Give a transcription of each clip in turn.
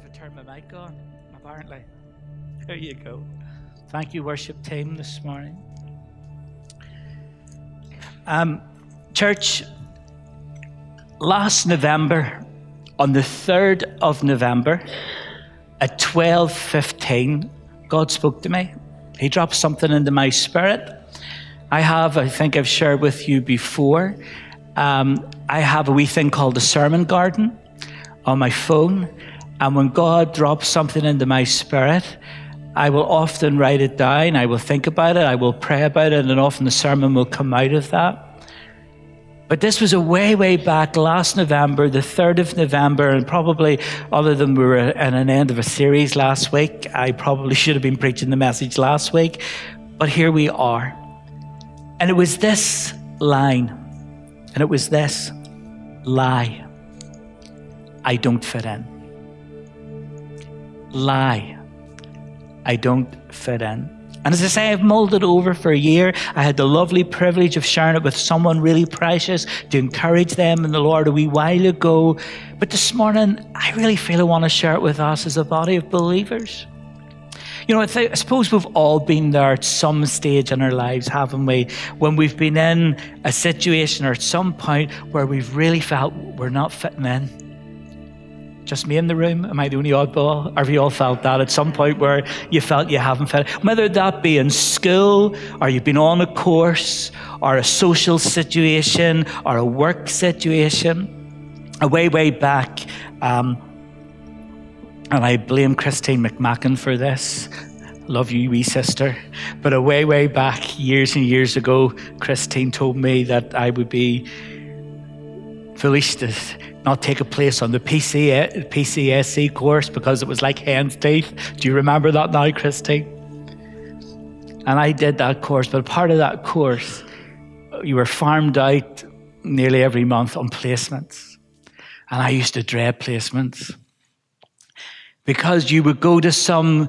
if I turn my mic on, apparently. There you go. Thank you, worship team, this morning. Um, church, last November, on the 3rd of November, at 12.15, God spoke to me. He dropped something into my spirit. I have, I think I've shared with you before, um, I have a wee thing called the Sermon Garden on my phone. And when God drops something into my spirit, I will often write it down. I will think about it. I will pray about it. And often the sermon will come out of that. But this was a way, way back last November, the 3rd of November, and probably, other than we were at an end of a series last week, I probably should have been preaching the message last week. But here we are. And it was this line, and it was this lie. I don't fit in. Lie. I don't fit in. And as I say, I've mulled it over for a year. I had the lovely privilege of sharing it with someone really precious to encourage them in the Lord a wee while ago. But this morning, I really feel I want to share it with us as a body of believers. You know, I, th- I suppose we've all been there at some stage in our lives, haven't we? When we've been in a situation or at some point where we've really felt we're not fitting in just me in the room? Am I the only oddball? Have you all felt that at some point where you felt you haven't fit? Whether that be in school, or you've been on a course, or a social situation, or a work situation. A way, way back, um, and I blame Christine McMacken for this. Love you, wee sister. But a way, way back, years and years ago, Christine told me that I would be foolish to not take a place on the PC, course because it was like hen's teeth. Do you remember that now, Christine? And I did that course, but part of that course, you were farmed out nearly every month on placements. And I used to dread placements because you would go to some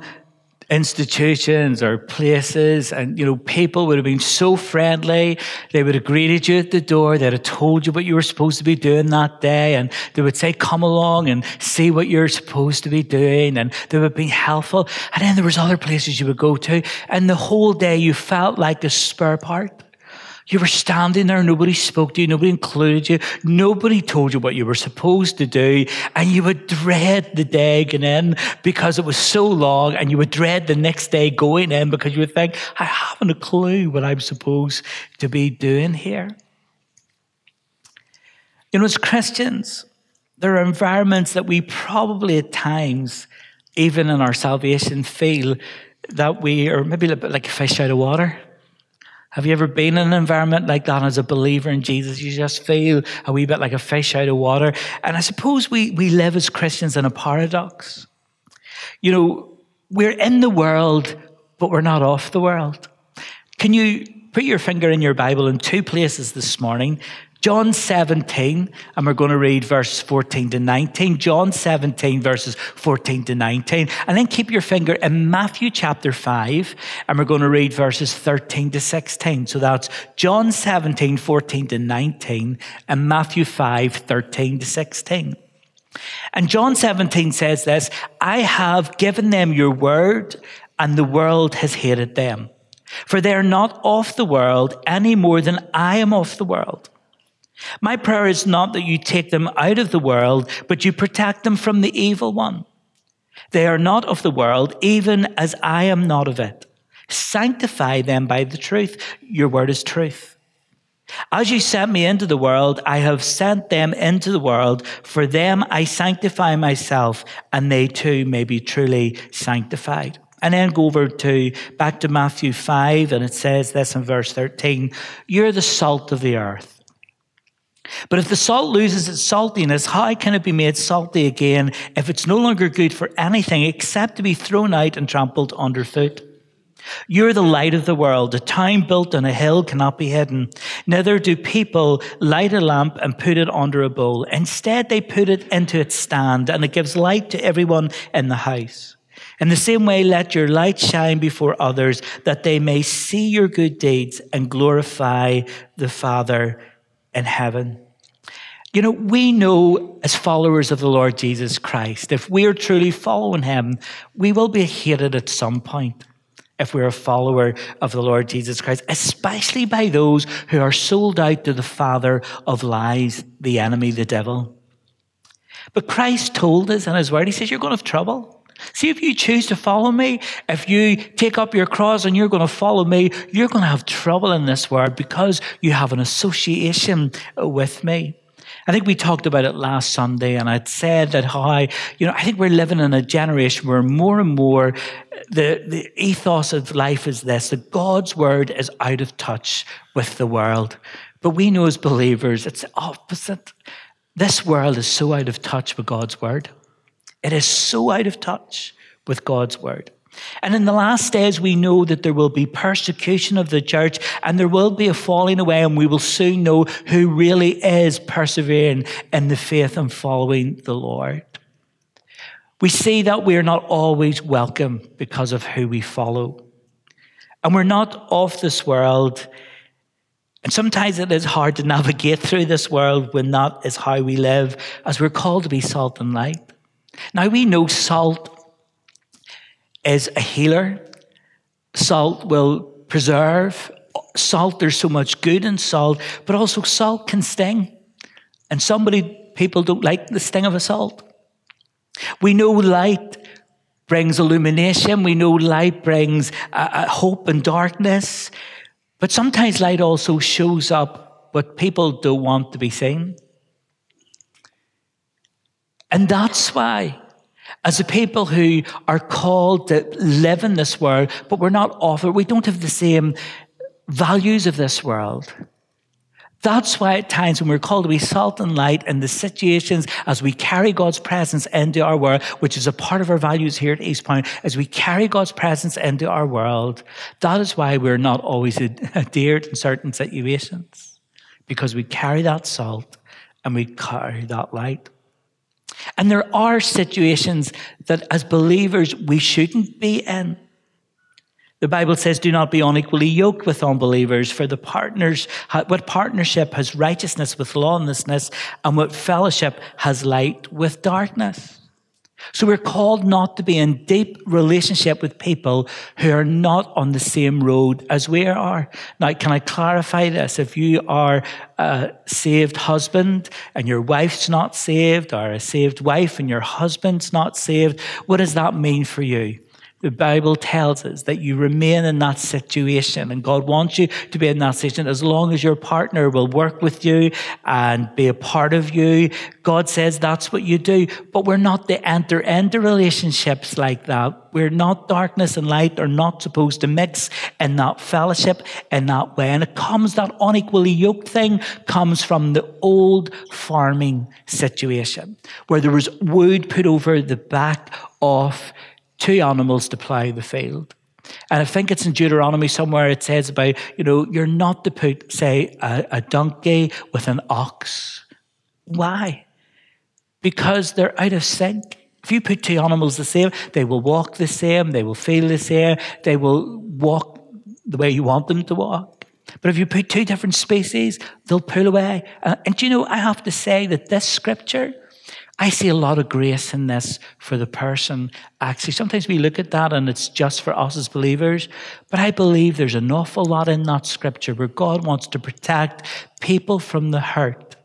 institutions or places and you know people would have been so friendly. They would have greeted you at the door. They'd have told you what you were supposed to be doing that day and they would say come along and see what you're supposed to be doing and they would be helpful. And then there was other places you would go to and the whole day you felt like a spare part you were standing there, nobody spoke to you, nobody included you, nobody told you what you were supposed to do, and you would dread the day getting in because it was so long, and you would dread the next day going in because you would think, I haven't a clue what I'm supposed to be doing here. You know, as Christians, there are environments that we probably at times, even in our salvation, feel that we are maybe a bit like a fish out of water have you ever been in an environment like that as a believer in Jesus? You just feel a wee bit like a fish out of water. And I suppose we, we live as Christians in a paradox. You know, we're in the world, but we're not off the world. Can you put your finger in your Bible in two places this morning? John 17, and we're going to read verses 14 to 19. John 17, verses 14 to 19. And then keep your finger in Matthew chapter 5, and we're going to read verses 13 to 16. So that's John 17, 14 to 19, and Matthew 5, 13 to 16. And John 17 says this I have given them your word, and the world has hated them. For they are not of the world any more than I am of the world. My prayer is not that you take them out of the world, but you protect them from the evil one. They are not of the world, even as I am not of it. Sanctify them by the truth. Your word is truth. As you sent me into the world, I have sent them into the world. For them I sanctify myself, and they too may be truly sanctified. And then go over to back to Matthew 5, and it says this in verse 13 You're the salt of the earth. But if the salt loses its saltiness, how can it be made salty again if it's no longer good for anything except to be thrown out and trampled underfoot? You're the light of the world. A town built on a hill cannot be hidden. Neither do people light a lamp and put it under a bowl. Instead, they put it into its stand and it gives light to everyone in the house. In the same way, let your light shine before others that they may see your good deeds and glorify the Father in heaven. You know, we know as followers of the Lord Jesus Christ, if we are truly following him, we will be hated at some point if we're a follower of the Lord Jesus Christ, especially by those who are sold out to the father of lies, the enemy, the devil. But Christ told us in his word, he says, You're going to have trouble. See, if you choose to follow me, if you take up your cross and you're going to follow me, you're going to have trouble in this world because you have an association with me. I think we talked about it last Sunday, and I'd said that how you know, I think we're living in a generation where more and more the, the ethos of life is this that God's word is out of touch with the world. But we know as believers, it's the opposite. This world is so out of touch with God's word. It is so out of touch with God's word. And in the last days, we know that there will be persecution of the church and there will be a falling away, and we will soon know who really is persevering in the faith and following the Lord. We see that we're not always welcome because of who we follow. And we're not of this world. And sometimes it is hard to navigate through this world when that is how we live, as we're called to be salt and light. Now we know salt is a healer. Salt will preserve. Salt, there's so much good in salt, but also salt can sting. And somebody, people don't like the sting of a salt. We know light brings illumination. We know light brings hope and darkness. But sometimes light also shows up what people don't want to be seen. And that's why as a people who are called to live in this world, but we're not offered, we don't have the same values of this world. That's why at times when we're called to be salt and light in the situations as we carry God's presence into our world, which is a part of our values here at East Point, as we carry God's presence into our world, that is why we're not always adhered in certain situations. Because we carry that salt and we carry that light. And there are situations that as believers we shouldn't be in. The Bible says, do not be unequally yoked with unbelievers, for the partners, what partnership has righteousness with lawlessness, and what fellowship has light with darkness. So we're called not to be in deep relationship with people who are not on the same road as we are. Now, can I clarify this? If you are a saved husband and your wife's not saved, or a saved wife and your husband's not saved, what does that mean for you? The Bible tells us that you remain in that situation, and God wants you to be in that situation as long as your partner will work with you and be a part of you. God says that's what you do, but we're not to enter into relationships like that. We're not darkness and light are not supposed to mix in that fellowship in that way. And it comes, that unequally yoked thing comes from the old farming situation where there was wood put over the back of two animals to plough the field. And I think it's in Deuteronomy somewhere it says about, you know, you're not to put, say, a, a donkey with an ox. Why? Because they're out of sync. If you put two animals the same, they will walk the same, they will feel the same, they will walk the way you want them to walk. But if you put two different species, they'll pull away. Uh, and do you know, I have to say that this scripture I see a lot of grace in this for the person. Actually, sometimes we look at that and it's just for us as believers, but I believe there's an awful lot in that scripture where God wants to protect people from the hurt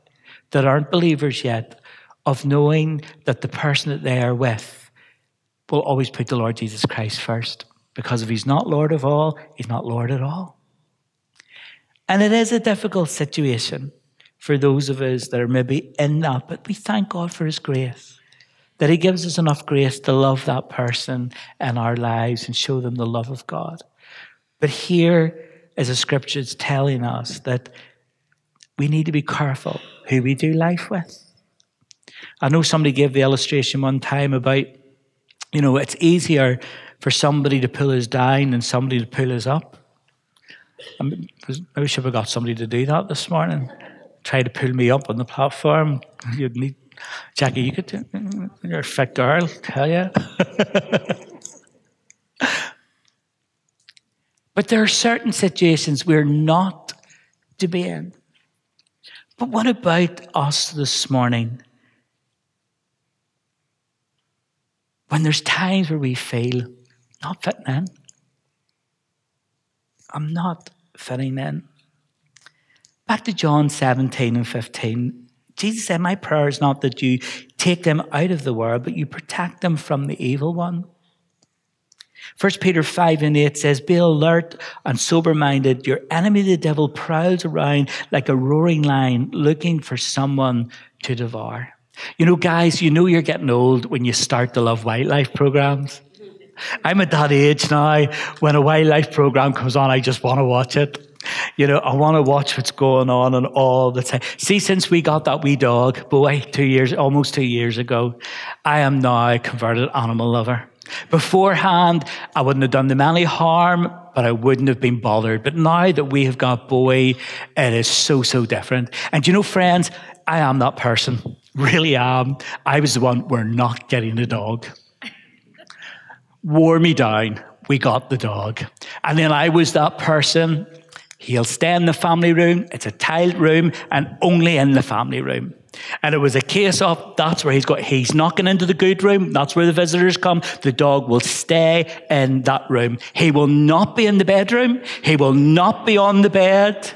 that aren't believers yet of knowing that the person that they are with will always put the Lord Jesus Christ first. Because if he's not Lord of all, he's not Lord at all. And it is a difficult situation for those of us that are maybe in that. But we thank God for His grace, that He gives us enough grace to love that person in our lives and show them the love of God. But here is a scripture that's telling us that we need to be careful who we do life with. I know somebody gave the illustration one time about, you know, it's easier for somebody to pull us down than somebody to pull us up. I maybe should have got somebody to do that this morning try to pull me up on the platform. You'd need Jackie. You could. You're a fit girl. Tell you. but there are certain situations we're not to be in. But what about us this morning? When there's times where we feel not fitting in. I'm not fitting in. Back to John 17 and 15. Jesus said, My prayer is not that you take them out of the world, but you protect them from the evil one. 1 Peter 5 and 8 says, Be alert and sober minded. Your enemy, the devil, prowls around like a roaring lion looking for someone to devour. You know, guys, you know you're getting old when you start to love wildlife programs. I'm at that age now when a wildlife program comes on, I just want to watch it. You know, I want to watch what's going on and all the time. See, since we got that wee dog, boy, two years, almost two years ago, I am now a converted animal lover. Beforehand, I wouldn't have done them any harm, but I wouldn't have been bothered. But now that we have got Boy, it is so, so different. And you know, friends, I am that person. Really am. I was the one, we're not getting the dog. Wore me down. We got the dog. And then I was that person. He'll stay in the family room. It's a tiled room and only in the family room. And it was a case of that's where he's got, he's knocking into the good room. That's where the visitors come. The dog will stay in that room. He will not be in the bedroom. He will not be on the bed.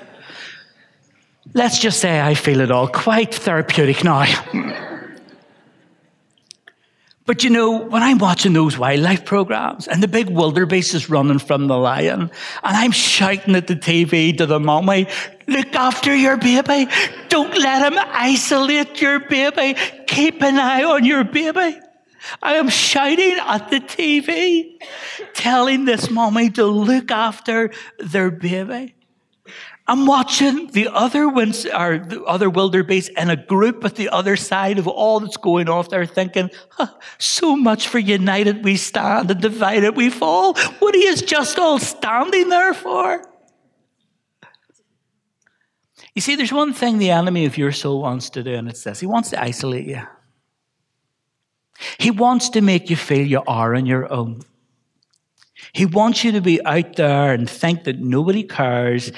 Let's just say I feel it all quite therapeutic now. But you know, when I'm watching those wildlife programs and the big wildebeest is running from the lion, and I'm shouting at the TV to the mommy, look after your baby. Don't let him isolate your baby. Keep an eye on your baby. I am shouting at the TV, telling this mommy to look after their baby. I'm watching the other ones, or the other wildebeest in a group at the other side of all that's going off there thinking, huh, so much for united we stand and divided we fall. What is just all standing there for? You see, there's one thing the enemy of your soul wants to do, and it's this. He wants to isolate you. He wants to make you feel you are on your own. He wants you to be out there and think that nobody cares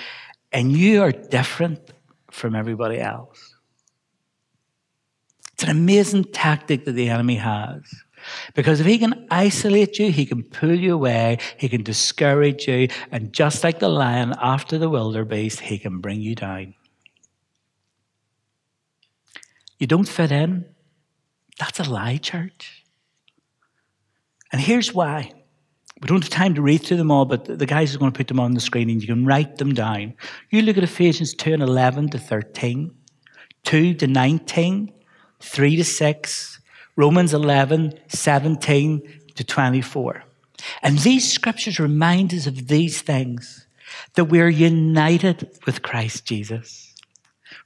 and you are different from everybody else. It's an amazing tactic that the enemy has. Because if he can isolate you, he can pull you away, he can discourage you, and just like the lion after the wildebeest, he can bring you down. You don't fit in. That's a lie, church. And here's why. We don't have time to read through them all, but the guys are going to put them on the screen and you can write them down. You look at Ephesians 2 and 11 to 13, 2 to 19, 3 to 6, Romans 11, 17 to 24. And these scriptures remind us of these things that we're united with Christ Jesus.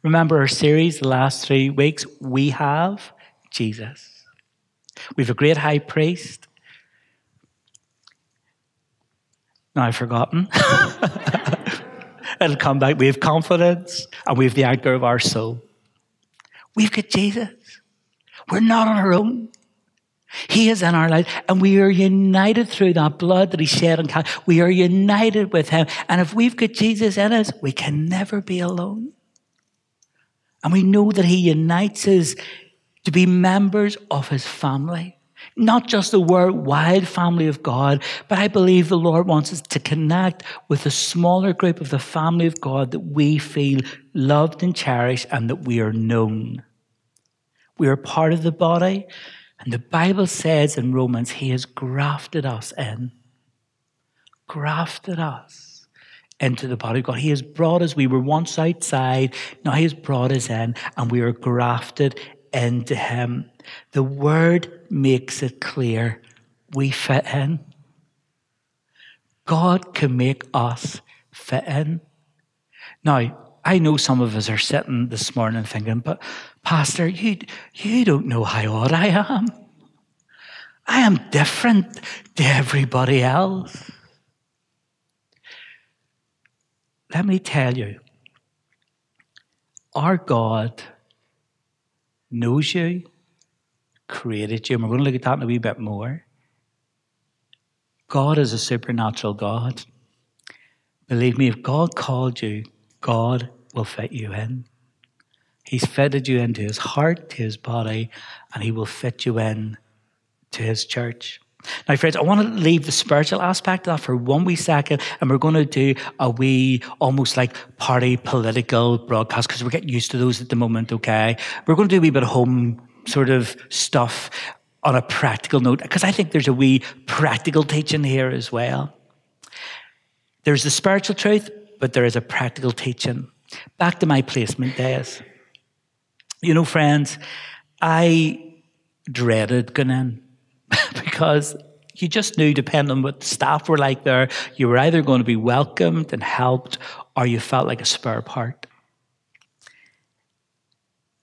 Remember our series the last three weeks? We have Jesus. We have a great high priest. Now I've forgotten. It'll come back. We have confidence and we have the anchor of our soul. We've got Jesus. We're not on our own. He is in our life, and we are united through that blood that He shed on Calvary. We are united with Him, and if we've got Jesus in us, we can never be alone. And we know that He unites us to be members of His family not just the worldwide family of God, but I believe the Lord wants us to connect with a smaller group of the family of God that we feel loved and cherished and that we are known. We are part of the body, and the Bible says in Romans, He has grafted us in. Grafted us into the body of God. He has brought us, we were once outside, now He has brought us in, and we are grafted into Him. The Word makes it clear we fit in. God can make us fit in. Now, I know some of us are sitting this morning thinking, but Pastor, you, you don't know how odd I am. I am different to everybody else. Let me tell you, our God knows you, created you, and we're going to look at that in a wee bit more. God is a supernatural God. Believe me, if God called you, God will fit you in. He's fitted you into his heart, to his body, and he will fit you in to his church. Now, friends, I want to leave the spiritual aspect of that for one wee second, and we're going to do a wee, almost like party political broadcast because we're getting used to those at the moment, okay? We're going to do a wee bit of home sort of stuff on a practical note because I think there's a wee practical teaching here as well. There's the spiritual truth, but there is a practical teaching. Back to my placement days. You know, friends, I dreaded going in because you just knew, depending on what the staff were like there, you were either going to be welcomed and helped or you felt like a spare part.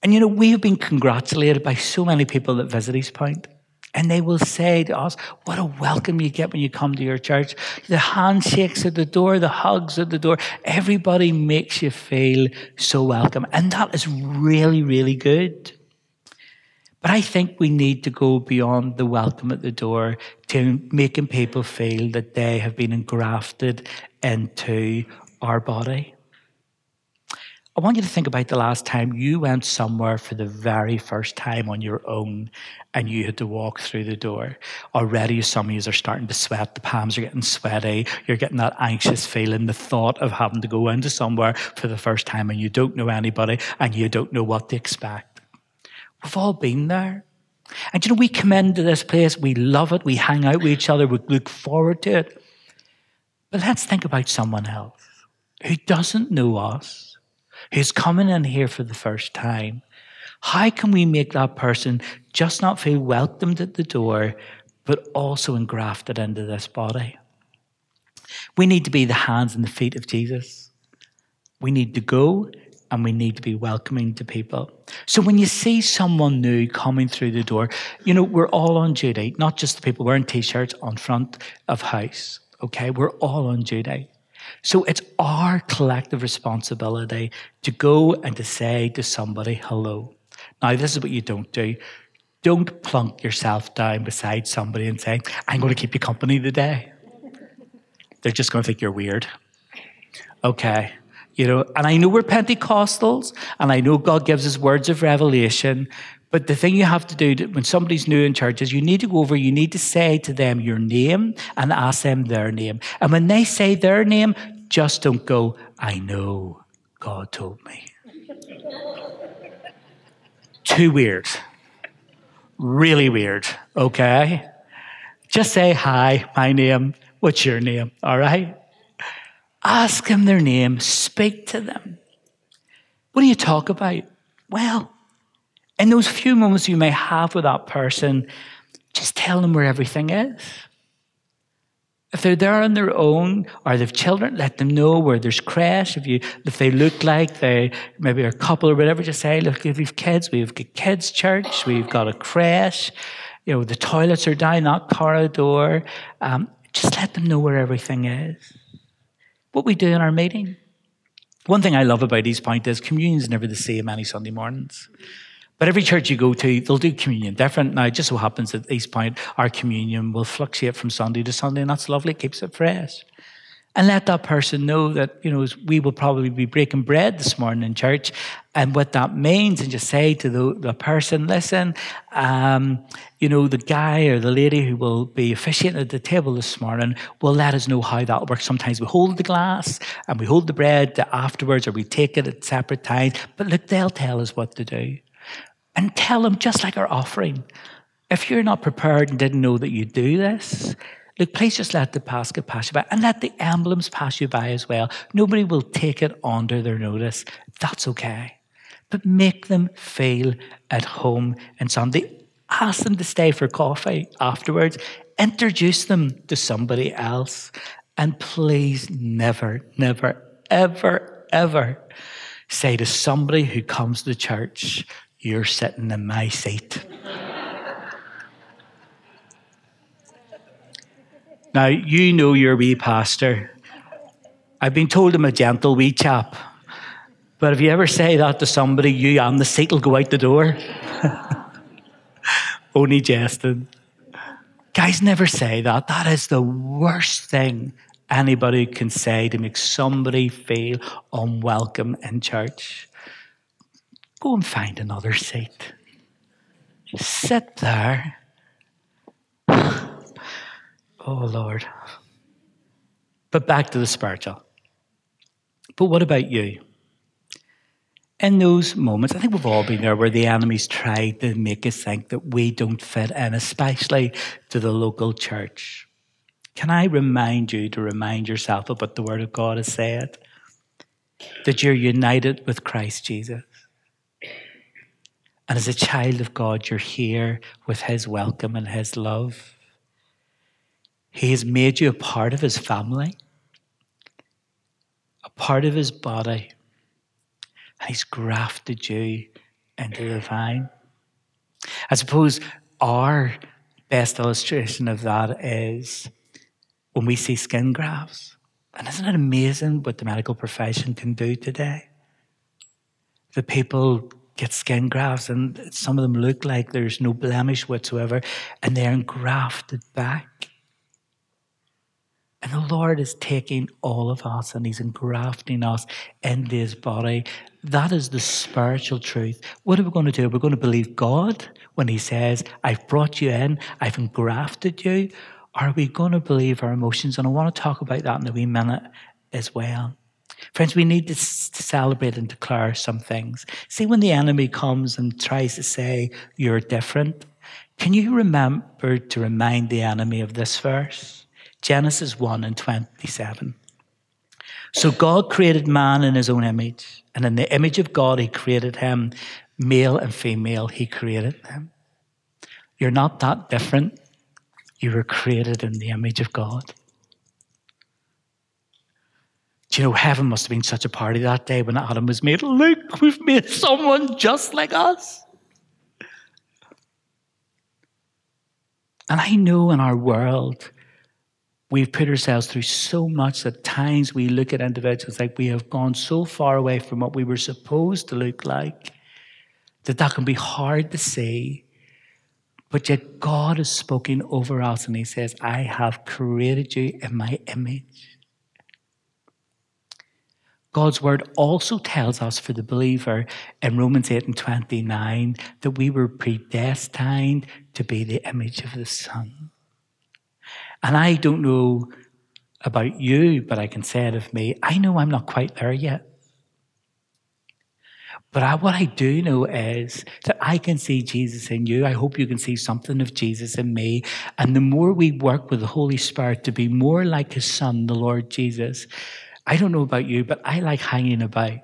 And you know, we have been congratulated by so many people that visit East Point. And they will say to us, What a welcome you get when you come to your church. The handshakes at the door, the hugs at the door, everybody makes you feel so welcome. And that is really, really good. But I think we need to go beyond the welcome at the door to making people feel that they have been engrafted into our body. I want you to think about the last time you went somewhere for the very first time on your own and you had to walk through the door. Already, some of you are starting to sweat, the palms are getting sweaty, you're getting that anxious feeling, the thought of having to go into somewhere for the first time and you don't know anybody and you don't know what to expect. We've all been there. And you know, we come into this place, we love it, we hang out with each other, we look forward to it. But let's think about someone else who doesn't know us who's coming in here for the first time, how can we make that person just not feel welcomed at the door, but also engrafted into this body? We need to be the hands and the feet of Jesus. We need to go and we need to be welcoming to people. So when you see someone new coming through the door, you know, we're all on duty, not just the people wearing t shirts on front of house. Okay, we're all on duty. So it's our collective responsibility to go and to say to somebody, hello. Now, this is what you don't do. Don't plunk yourself down beside somebody and say, I'm going to keep you company today. They're just going to think you're weird. Okay. You know, and I know we're Pentecostals, and I know God gives us words of revelation, but the thing you have to do when somebody's new in church is you need to go over, you need to say to them your name and ask them their name. And when they say their name, just don't go, I know God told me. Too weird. Really weird, okay? Just say, Hi, my name. What's your name? All right? Ask them their name, speak to them. What do you talk about? Well, in those few moments you may have with that person, just tell them where everything is. If they're there on their own or they've children, let them know where there's crèche. If you if they look like they maybe are a couple or whatever, just say, look, if you've kids, we've got kids church, we've got a crèche, you know, the toilets are down that corridor. Um, just let them know where everything is. What we do in our meeting. One thing I love about East Point is communion's never the same any Sunday mornings. But every church you go to, they'll do communion different. Now, it just so happens at East Point, our communion will fluctuate from Sunday to Sunday, and that's lovely. It keeps it fresh. And let that person know that, you know, we will probably be breaking bread this morning in church. And what that means, and just say to the, the person, listen, um, you know, the guy or the lady who will be officiating at the table this morning will let us know how that works. Sometimes we hold the glass and we hold the bread afterwards, or we take it at separate times. But look, they'll tell us what to do and tell them, just like our offering, if you're not prepared and didn't know that you do this, look, please just let the basket pass you by and let the emblems pass you by as well. Nobody will take it under their notice. That's okay. But make them feel at home and Sunday. Ask them to stay for coffee afterwards. Introduce them to somebody else. And please never, never, ever, ever say to somebody who comes to church, you're sitting in my seat. now, you know your wee pastor. I've been told I'm a gentle wee chap. But if you ever say that to somebody, you and the seat will go out the door. Only jesting. Guys, never say that. That is the worst thing anybody can say to make somebody feel unwelcome in church. Go and find another seat. Sit there. Oh, Lord. But back to the spiritual. But what about you? In those moments, I think we've all been there where the enemy's tried to make us think that we don't fit in, especially to the local church. Can I remind you to remind yourself of what the Word of God has said? That you're united with Christ Jesus. And as a child of God, you're here with His welcome and His love. He has made you a part of His family, a part of His body, and He's grafted you into the vine. I suppose our best illustration of that is when we see skin grafts. And isn't it amazing what the medical profession can do today? The people get skin grafts, and some of them look like there's no blemish whatsoever, and they're engrafted back. And the Lord is taking all of us and He's engrafting us into His body. That is the spiritual truth. What are we going to do? We're going to believe God when He says, I've brought you in, I've engrafted you. Are we going to believe our emotions? And I want to talk about that in a wee minute as well. Friends, we need to celebrate and declare some things. See, when the enemy comes and tries to say, You're different, can you remember to remind the enemy of this verse? Genesis 1 and 27. So God created man in his own image, and in the image of God, he created him, male and female, he created them. You're not that different. You were created in the image of God. Do you know, heaven must have been such a party that day when Adam was made. Look, we've made someone just like us. And I know in our world, we've put ourselves through so much that times we look at individuals like we have gone so far away from what we were supposed to look like that that can be hard to see. But yet God has spoken over us and He says, I have created you in my image. God's word also tells us for the believer in Romans 8 and 29 that we were predestined to be the image of the Son. And I don't know about you, but I can say it of me. I know I'm not quite there yet. But I, what I do know is that I can see Jesus in you. I hope you can see something of Jesus in me. And the more we work with the Holy Spirit to be more like His Son, the Lord Jesus, I don't know about you, but I like hanging about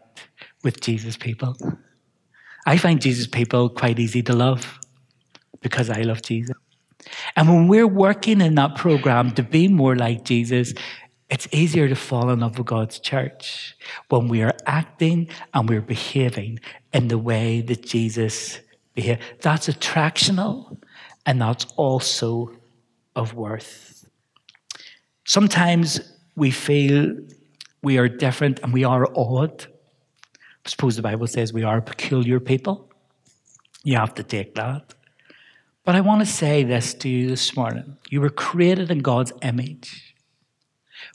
with Jesus people. I find Jesus people quite easy to love because I love Jesus. And when we're working in that program to be more like Jesus, it's easier to fall in love with God's church when we are acting and we're behaving in the way that Jesus behaved. That's attractional and that's also of worth. Sometimes we feel we are different and we are odd. I suppose the Bible says we are peculiar people. You have to take that. But I want to say this to you this morning. You were created in God's image.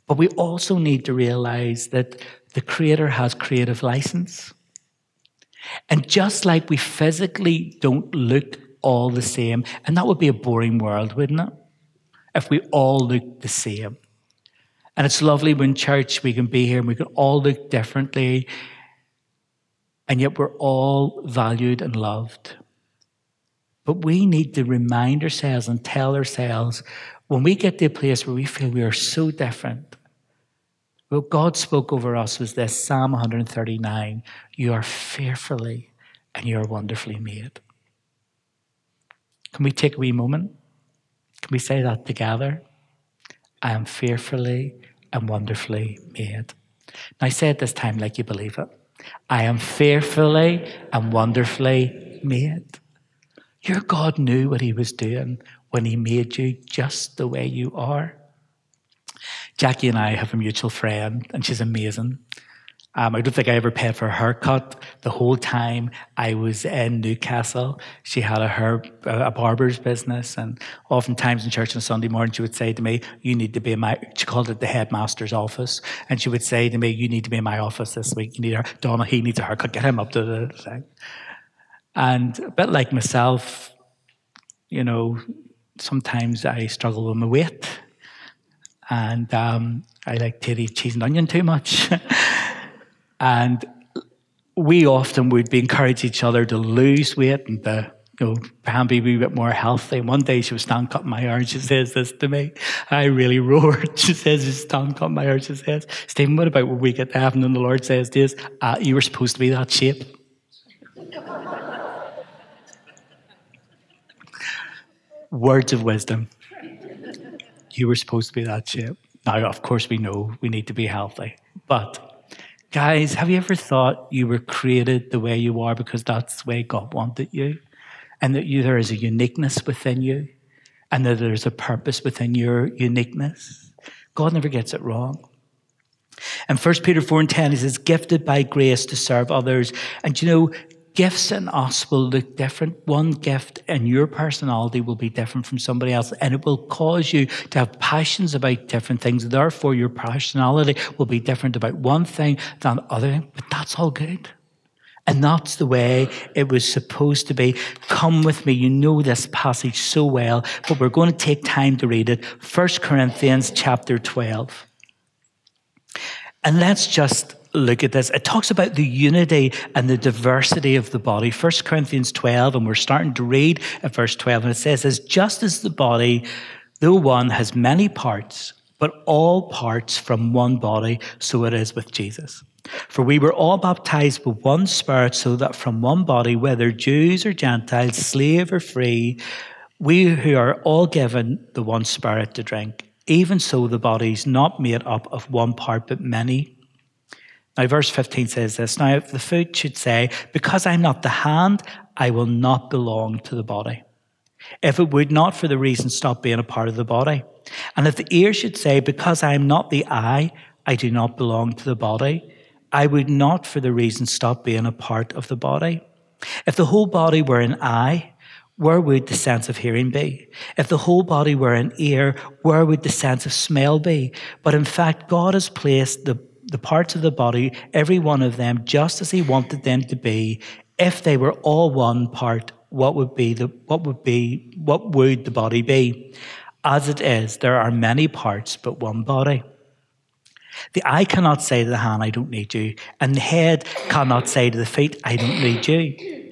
But we also need to realize that the Creator has creative license. And just like we physically don't look all the same, and that would be a boring world, wouldn't it? If we all looked the same. And it's lovely when church we can be here and we can all look differently, and yet we're all valued and loved. But we need to remind ourselves and tell ourselves when we get to a place where we feel we are so different. What God spoke over us was this Psalm 139 You are fearfully and you are wonderfully made. Can we take a wee moment? Can we say that together? I am fearfully and wonderfully made. Now say it this time like you believe it. I am fearfully and wonderfully made. Your God knew what He was doing when He made you just the way you are. Jackie and I have a mutual friend, and she's amazing. Um, I don't think I ever paid for a haircut the whole time I was in Newcastle. She had a a barber's business, and oftentimes in church on Sunday morning, she would say to me, "You need to be in my." She called it the headmaster's office, and she would say to me, "You need to be in my office this week. You need her, Donna. He needs a haircut. Get him up to the thing." And a bit like myself, you know, sometimes I struggle with my weight. And um, I like to eat cheese and onion too much. and we often would be encourage each other to lose weight and to you know, Pam be a wee bit more healthy. And One day she was standing cutting my and she says this to me. I really roared. She says, she's standing cutting my hair. She says, Stephen, what about when we get to heaven and the Lord says this? Uh, you were supposed to be that shape. Words of wisdom. You were supposed to be that shape. Now, of course, we know we need to be healthy. But, guys, have you ever thought you were created the way you are because that's the way God wanted you? and that you, there is a uniqueness within you and that there's a purpose within your uniqueness. God never gets it wrong. And 1 Peter 4 and 10, he says, gifted by grace to serve others. And you know, gifts in us will look different. One gift in your personality will be different from somebody else, and it will cause you to have passions about different things. Therefore, your personality will be different about one thing than other. But that's all good. And that's the way it was supposed to be. Come with me. You know this passage so well, but we're going to take time to read it. 1 Corinthians chapter 12. And let's just look at this. It talks about the unity and the diversity of the body. 1 Corinthians 12, and we're starting to read at verse 12, and it says, as just as the body, though one has many parts, but all parts from one body, so it is with Jesus. For we were all baptized with one Spirit, so that from one body, whether Jews or Gentiles, slave or free, we who are all given the one Spirit to drink. Even so, the body is not made up of one part, but many. Now, verse 15 says this Now, if the foot should say, Because I'm not the hand, I will not belong to the body. If it would not for the reason stop being a part of the body. And if the ear should say, Because I am not the eye, I do not belong to the body. I would not for the reason stop being a part of the body. If the whole body were an eye, where would the sense of hearing be? If the whole body were an ear, where would the sense of smell be? But in fact, God has placed the, the parts of the body, every one of them, just as He wanted them to be. If they were all one part, what would be the, what would be, what would the body be? As it is, there are many parts, but one body. The eye cannot say to the hand, I don't need you. And the head cannot say to the feet, I don't need you.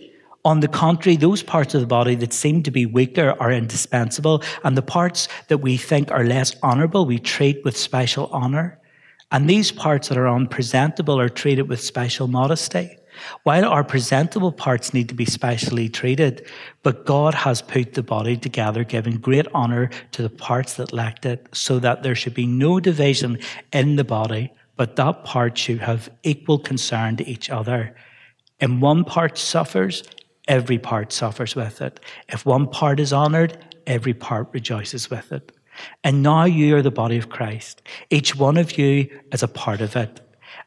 On the contrary, those parts of the body that seem to be weaker are indispensable, and the parts that we think are less honorable, we treat with special honor. And these parts that are unpresentable are treated with special modesty. While our presentable parts need to be specially treated, but God has put the body together, giving great honor to the parts that lacked it, so that there should be no division in the body, but that part should have equal concern to each other. If one part suffers, every part suffers with it. If one part is honored, every part rejoices with it. And now you are the body of Christ. Each one of you is a part of it.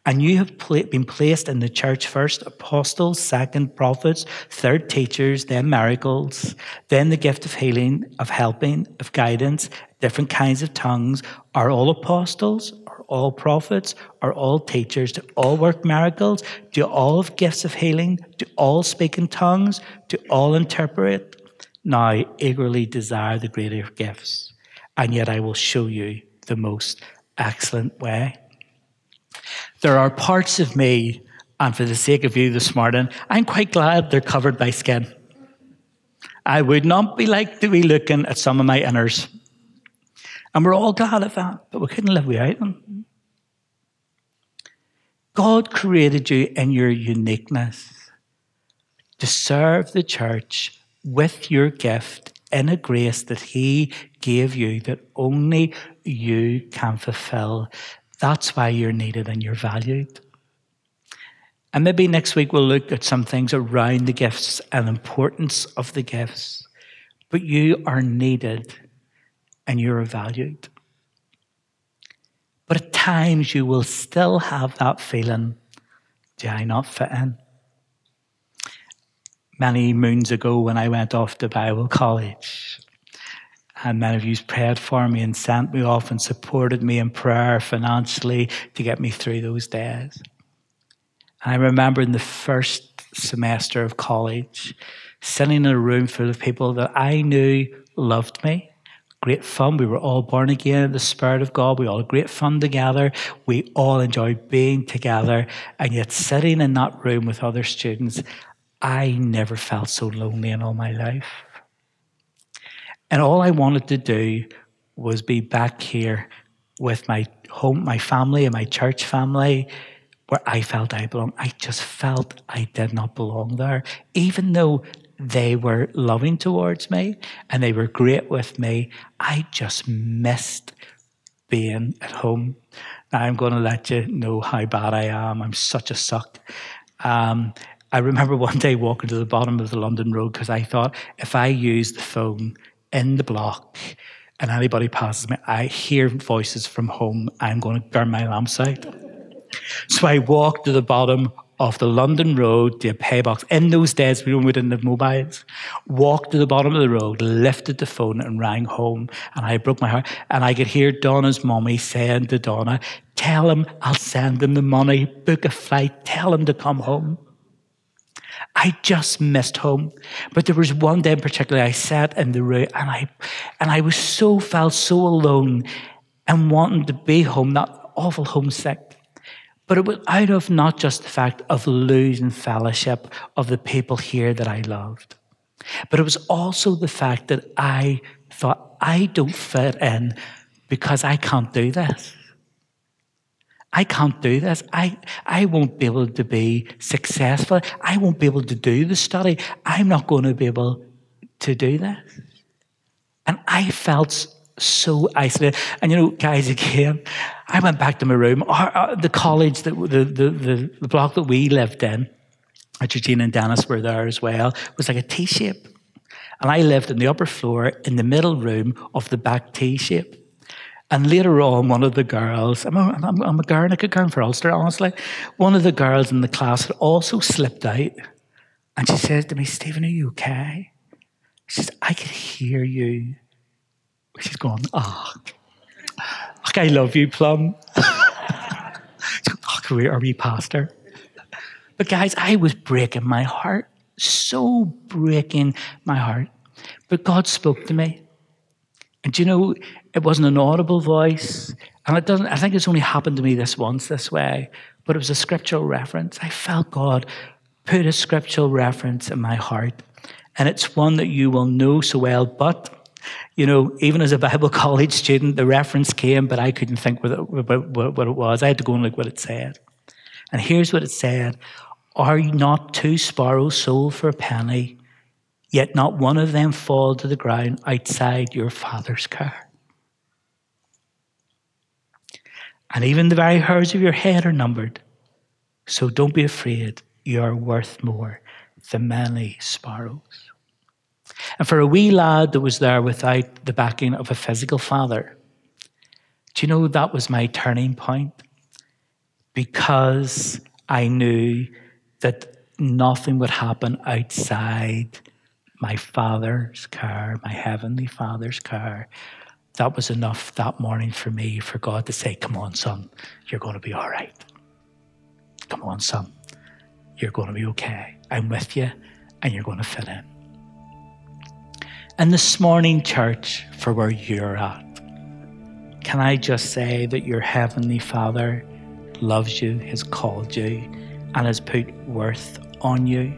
And you have been placed in the church first apostles, second prophets, third teachers, then miracles, then the gift of healing, of helping, of guidance, different kinds of tongues. Are all apostles? Are all prophets? Are all teachers? Do all work miracles? Do all have gifts of healing? Do all speak in tongues? Do all interpret? Now eagerly desire the greater gifts, and yet I will show you the most excellent way. There are parts of me, and for the sake of you this morning, I'm quite glad they're covered by skin. I would not be like to be looking at some of my inners. And we're all glad of that, but we couldn't live without them. God created you in your uniqueness to serve the church with your gift in a grace that He gave you that only you can fulfill. That's why you're needed and you're valued. And maybe next week we'll look at some things around the gifts and importance of the gifts. But you are needed and you're valued. But at times you will still have that feeling do I not fit in? Many moons ago, when I went off to Bible college, and many of you prayed for me and sent me off and supported me in prayer financially to get me through those days. And I remember in the first semester of college, sitting in a room full of people that I knew loved me. Great fun. We were all born again in the Spirit of God. We all had great fun together. We all enjoyed being together. And yet, sitting in that room with other students, I never felt so lonely in all my life. And all I wanted to do was be back here with my home, my family, and my church family, where I felt I belonged. I just felt I did not belong there, even though they were loving towards me and they were great with me. I just missed being at home. Now I'm going to let you know how bad I am. I'm such a suck. Um, I remember one day walking to the bottom of the London Road because I thought if I use the phone in the block and anybody passes me, I hear voices from home, I'm going to burn my lamps out. So I walked to the bottom of the London Road the pay box. In those days, we didn't have mobiles. Walked to the bottom of the road, lifted the phone, and rang home. And I broke my heart. And I could hear Donna's mommy saying to Donna, Tell him I'll send him the money, book a flight, tell him to come home. I just missed home. But there was one day in particular, I sat in the room and I, and I was so, felt so alone and wanting to be home, that awful homesick. But it was out of not just the fact of losing fellowship of the people here that I loved, but it was also the fact that I thought I don't fit in because I can't do this. I can't do this. I, I won't be able to be successful. I won't be able to do the study. I'm not going to be able to do this. And I felt so isolated. And you know, guys, again, I went back to my room. The college, that, the, the, the, the block that we lived in, Georgina and Dennis were there as well, was like a T shape. And I lived in the upper floor in the middle room of the back T shape. And later on, one of the girls, I'm a, I'm, I'm a could girl for Ulster, honestly. One of the girls in the class had also slipped out. And she says to me, Stephen, are you okay? She says, I could hear you. She's going, oh, ah, like, I love you, Plum. oh, are we pastor? But guys, I was breaking my heart, so breaking my heart. But God spoke to me. And you know, it wasn't an audible voice. And it doesn't, I think it's only happened to me this once this way, but it was a scriptural reference. I felt God put a scriptural reference in my heart. And it's one that you will know so well. But, you know, even as a Bible college student, the reference came, but I couldn't think what it, what it was. I had to go and look what it said. And here's what it said Are not two sparrows sold for a penny? Yet not one of them fall to the ground outside your Father's care. And even the very hairs of your head are numbered. So don't be afraid. You are worth more than many sparrows. And for a wee lad that was there without the backing of a physical father, do you know that was my turning point? Because I knew that nothing would happen outside my Father's car, my Heavenly Father's car. That was enough that morning for me for God to say, Come on, son, you're going to be all right. Come on, son, you're going to be okay. I'm with you and you're going to fit in. And this morning, church, for where you're at, can I just say that your Heavenly Father loves you, has called you, and has put worth on you?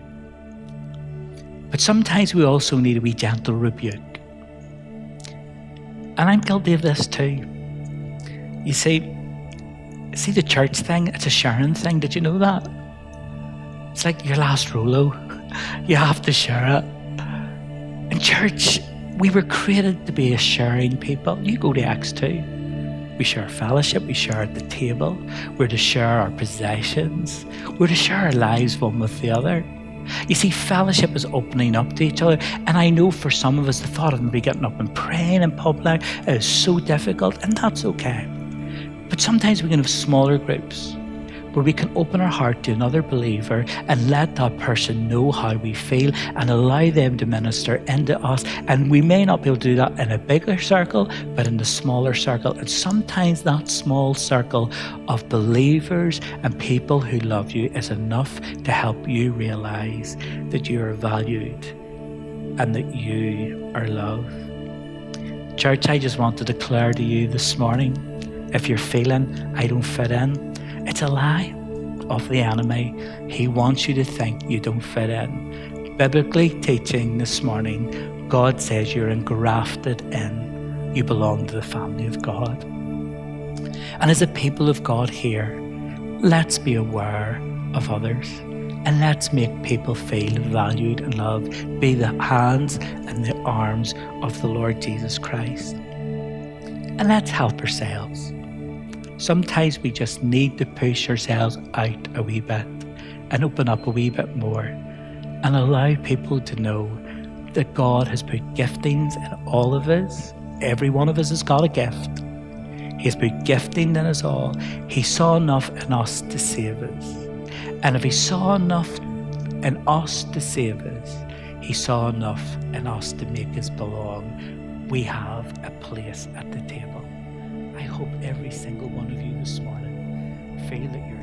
But sometimes we also need a wee gentle rebuke. And I'm guilty of this too. You see, see the church thing, it's a sharing thing. Did you know that? It's like your last Rolo. You have to share it. In church, we were created to be a sharing people. You go to Acts 2. We share fellowship, we share at the table, we're to share our possessions, we're to share our lives one with the other. You see, fellowship is opening up to each other. And I know for some of us, the thought of maybe getting up and praying in public is so difficult, and that's okay. But sometimes we can have smaller groups where we can open our heart to another believer and let that person know how we feel and allow them to minister into us. And we may not be able to do that in a bigger circle, but in the smaller circle. And sometimes that small circle of believers and people who love you is enough to help you realize that you are valued and that you are loved. Church, I just want to declare to you this morning if you're feeling I don't fit in, it's a lie of the enemy. He wants you to think you don't fit in. Biblically teaching this morning, God says you're engrafted in. You belong to the family of God. And as a people of God here, let's be aware of others and let's make people feel valued and loved. Be the hands and the arms of the Lord Jesus Christ. And let's help ourselves. Sometimes we just need to push ourselves out a wee bit and open up a wee bit more and allow people to know that God has put giftings in all of us. Every one of us has got a gift. He's put gifting in us all. He saw enough in us to save us. And if He saw enough in us to save us, He saw enough in us to make us belong. We have a place at the table. I hope every single one of you this morning feel that you're